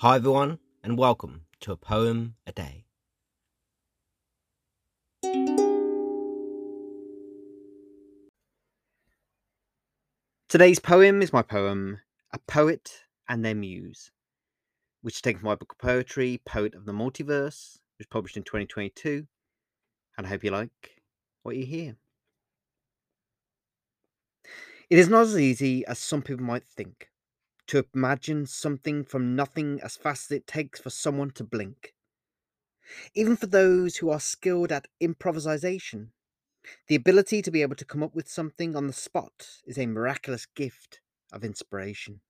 Hi, everyone, and welcome to A Poem a Day. Today's poem is my poem, A Poet and Their Muse, which is taken from my book of poetry, Poet of the Multiverse, which was published in 2022. And I hope you like what you hear. It is not as easy as some people might think to imagine something from nothing as fast as it takes for someone to blink. Even for those who are skilled at improvisation, the ability to be able to come up with something on the spot is a miraculous gift of inspiration.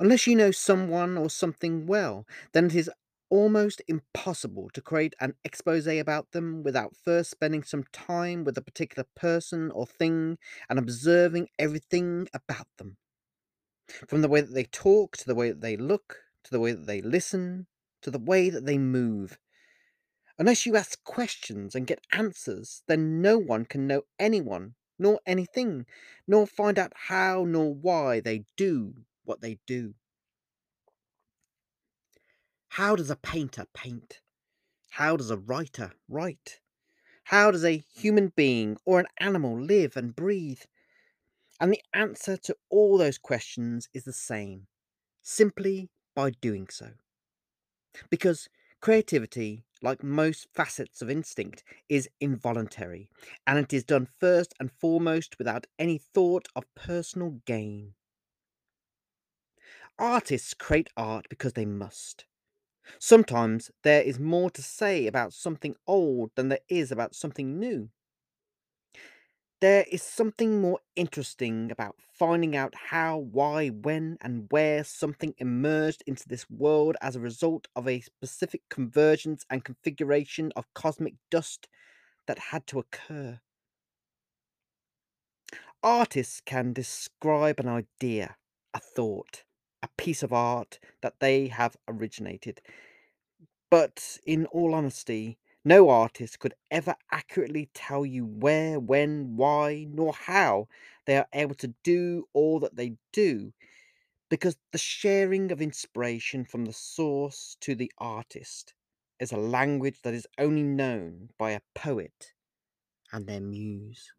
Unless you know someone or something well, then it is almost impossible to create an expose about them without first spending some time with a particular person or thing and observing everything about them. From the way that they talk, to the way that they look, to the way that they listen, to the way that they move. Unless you ask questions and get answers, then no one can know anyone, nor anything, nor find out how nor why they do what they do. How does a painter paint? How does a writer write? How does a human being or an animal live and breathe? And the answer to all those questions is the same simply by doing so. Because creativity, like most facets of instinct, is involuntary, and it is done first and foremost without any thought of personal gain. Artists create art because they must. Sometimes there is more to say about something old than there is about something new. There is something more interesting about finding out how, why, when, and where something emerged into this world as a result of a specific convergence and configuration of cosmic dust that had to occur. Artists can describe an idea, a thought, a piece of art that they have originated. But in all honesty, no artist could ever accurately tell you where, when, why, nor how they are able to do all that they do, because the sharing of inspiration from the source to the artist is a language that is only known by a poet and their muse.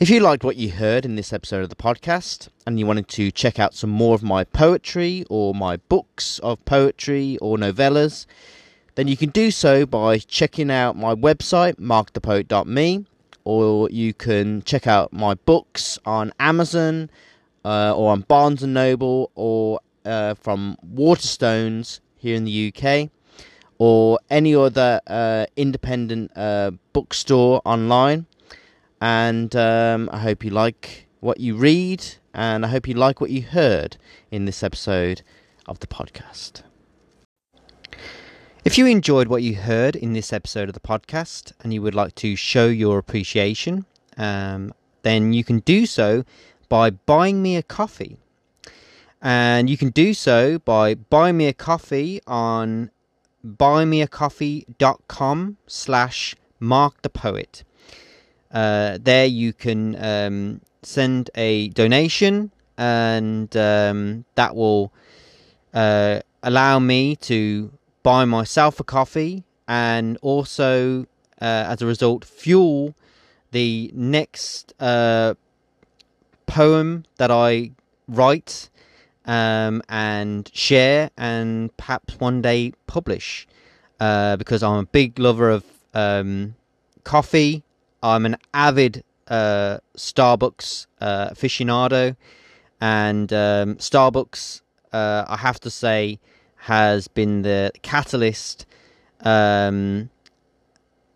If you liked what you heard in this episode of the podcast and you wanted to check out some more of my poetry or my books of poetry or novellas, then you can do so by checking out my website, markthepoet.me, or you can check out my books on Amazon uh, or on Barnes and Noble or uh, from Waterstones here in the UK or any other uh, independent uh, bookstore online and um, I hope you like what you read, and I hope you like what you heard in this episode of the podcast. If you enjoyed what you heard in this episode of the podcast and you would like to show your appreciation, um, then you can do so by buying me a coffee. And you can do so by buying me a coffee on buymeacoffee.com slash mark the poet. Uh, there you can um, send a donation, and um, that will uh, allow me to buy myself a coffee and also, uh, as a result, fuel the next uh, poem that I write um, and share and perhaps one day publish. Uh, because I'm a big lover of um, coffee I'm an avid uh, Starbucks uh, aficionado, and um, Starbucks, uh, I have to say, has been the catalyst um,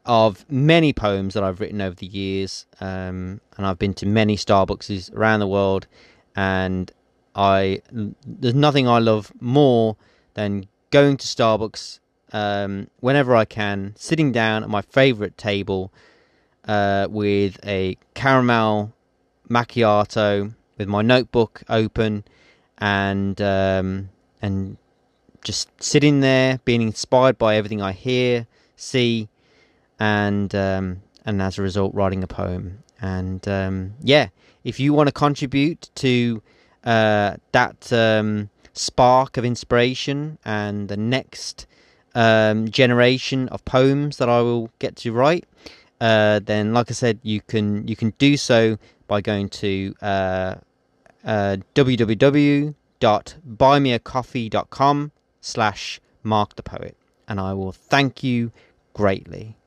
of many poems that I've written over the years. Um, and I've been to many Starbucks around the world, and I there's nothing I love more than going to Starbucks um, whenever I can, sitting down at my favorite table uh, with a caramel macchiato with my notebook open and um, and just sitting there being inspired by everything I hear, see, and um, and as a result writing a poem. And um, yeah, if you want to contribute to uh, that um, spark of inspiration and the next um, generation of poems that I will get to write, uh, then like I said, you can you can do so by going to uh, uh, www.buymeacoffee.com slash mark the poet and I will thank you greatly.